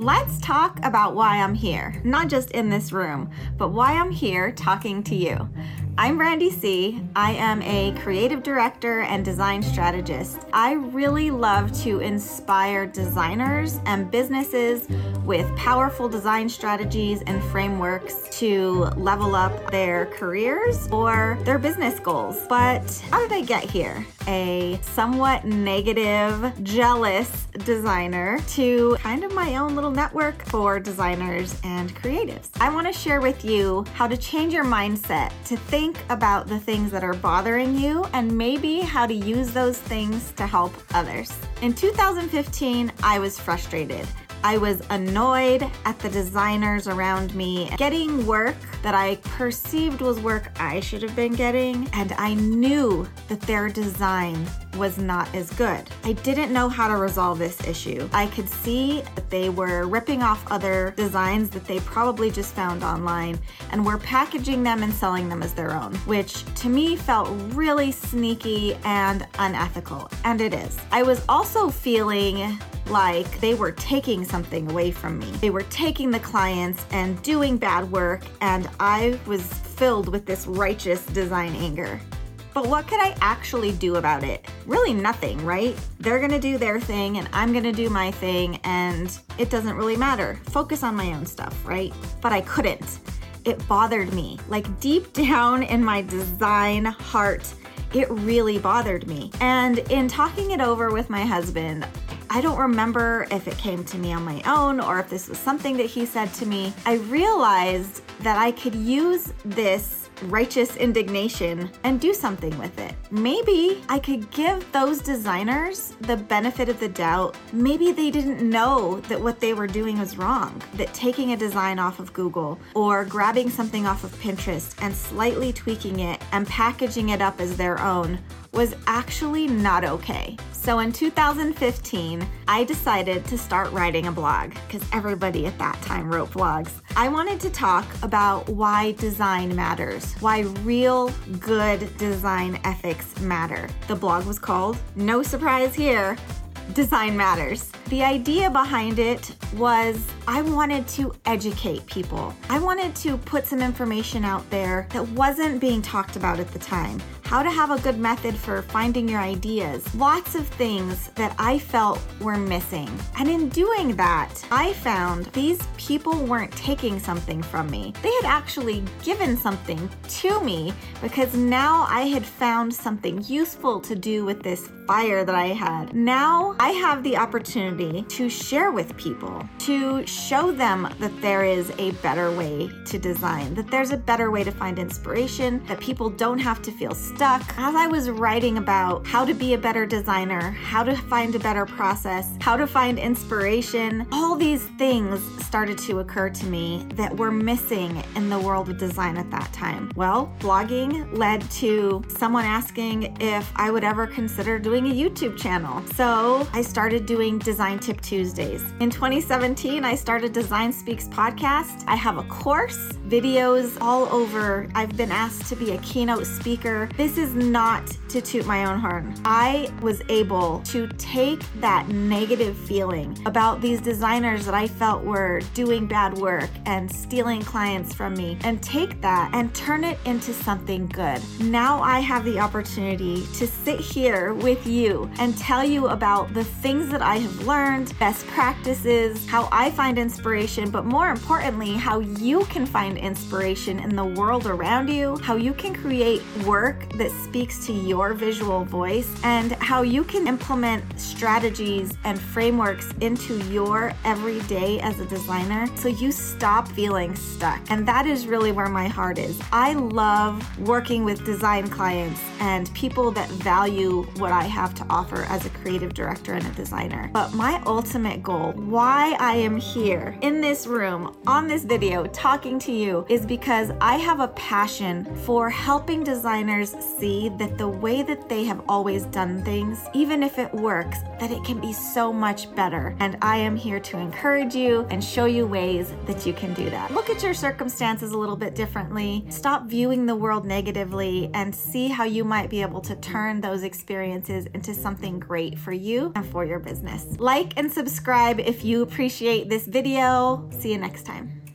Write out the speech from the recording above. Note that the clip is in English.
Let's talk about why I'm here, not just in this room, but why I'm here talking to you. I'm BrandiSea. I am a creative director and design strategist. I really love to inspire designers and businesses with powerful design strategies and frameworks to level up their careers or their business goals. But how did I get here? A somewhat negative, jealous designer to kind of my own little network for designers and creatives. I want to share with you how to change your mindset to think think about the things that are bothering you and maybe how to use those things to help others. In 2015, I was frustrated. I was annoyed at the designers around me getting work that I perceived was work I should have been getting, and I knew that their design was not as good. I didn't know how to resolve this issue. I could see that they were ripping off other designs that they probably just found online and were packaging them and selling them as their own, which to me felt really sneaky and unethical, and it is. I was also feeling like they were taking something away from me. They were taking the clients and doing bad work, and I was filled with this righteous design anger. But what could I actually do about it? Really nothing, right? They're gonna do their thing and I'm gonna do my thing, and it doesn't really matter. Focus on my own stuff, right? But I couldn't. It bothered me. Like deep down in my design heart, it really bothered me. And in talking it over with my husband, I don't remember if it came to me on my own or if this was something that he said to me. I realized that I could use this righteous indignation and do something with it. Maybe I could give those designers the benefit of the doubt. Maybe they didn't know that what they were doing was wrong, that taking a design off of Google or grabbing something off of Pinterest and slightly tweaking it and packaging it up as their own was actually not okay. So in 2015, I decided to start writing a blog because everybody at that time wrote blogs. I wanted to talk about why design matters, why real good design ethics matter. The blog was called, no surprise here, Design Matters. The idea behind it was I wanted to educate people. I wanted to put some information out there that wasn't being talked about at the time. How to have a good method for finding your ideas. Lots of things that I felt were missing. And in doing that, I found these people weren't taking something from me. They had actually given something to me because now I had found something useful to do with this fire that I had. Now I have the opportunity to share with people, to show them that there is a better way to design, that there's a better way to find inspiration, that people don't have to feel stuck. As I was writing about how to be a better designer, how to find a better process, how to find inspiration, all these things started to occur to me that were missing in the world of design at that time. Well, blogging led to someone asking if I would ever consider doing a YouTube channel. So I started doing Design Tip Tuesdays. In 2017, I started Design Speaks podcast. I have a course, videos all over. I've been asked to be a keynote speaker. This is not to toot my own horn. I was able to take that negative feeling about these designers that I felt were doing bad work and stealing clients from me and take that and turn it into something good. Now I have the opportunity to sit here with you and tell you about the things that I have learned, best practices, how I find inspiration, but more importantly, how you can find inspiration in the world around you, how you can create work that speaks to your visual voice, and how you can implement strategies and frameworks into your everyday as a designer so you stop feeling stuck. And that is really where my heart is. I love working with design clients and people that value what I have to offer as a creative director and a designer. But my ultimate goal, why I am here in this room on this video talking to you, is because I have a passion for helping designers see that the way that they have always done things, even if it works, that it can be so much better. And I am here to encourage you and show you ways that you can do that. Look at your circumstances a little bit differently. Stop viewing the world negatively and see how you might be able to turn those experiences into something great for you and for your business. Like and subscribe if you appreciate this video. See you next time.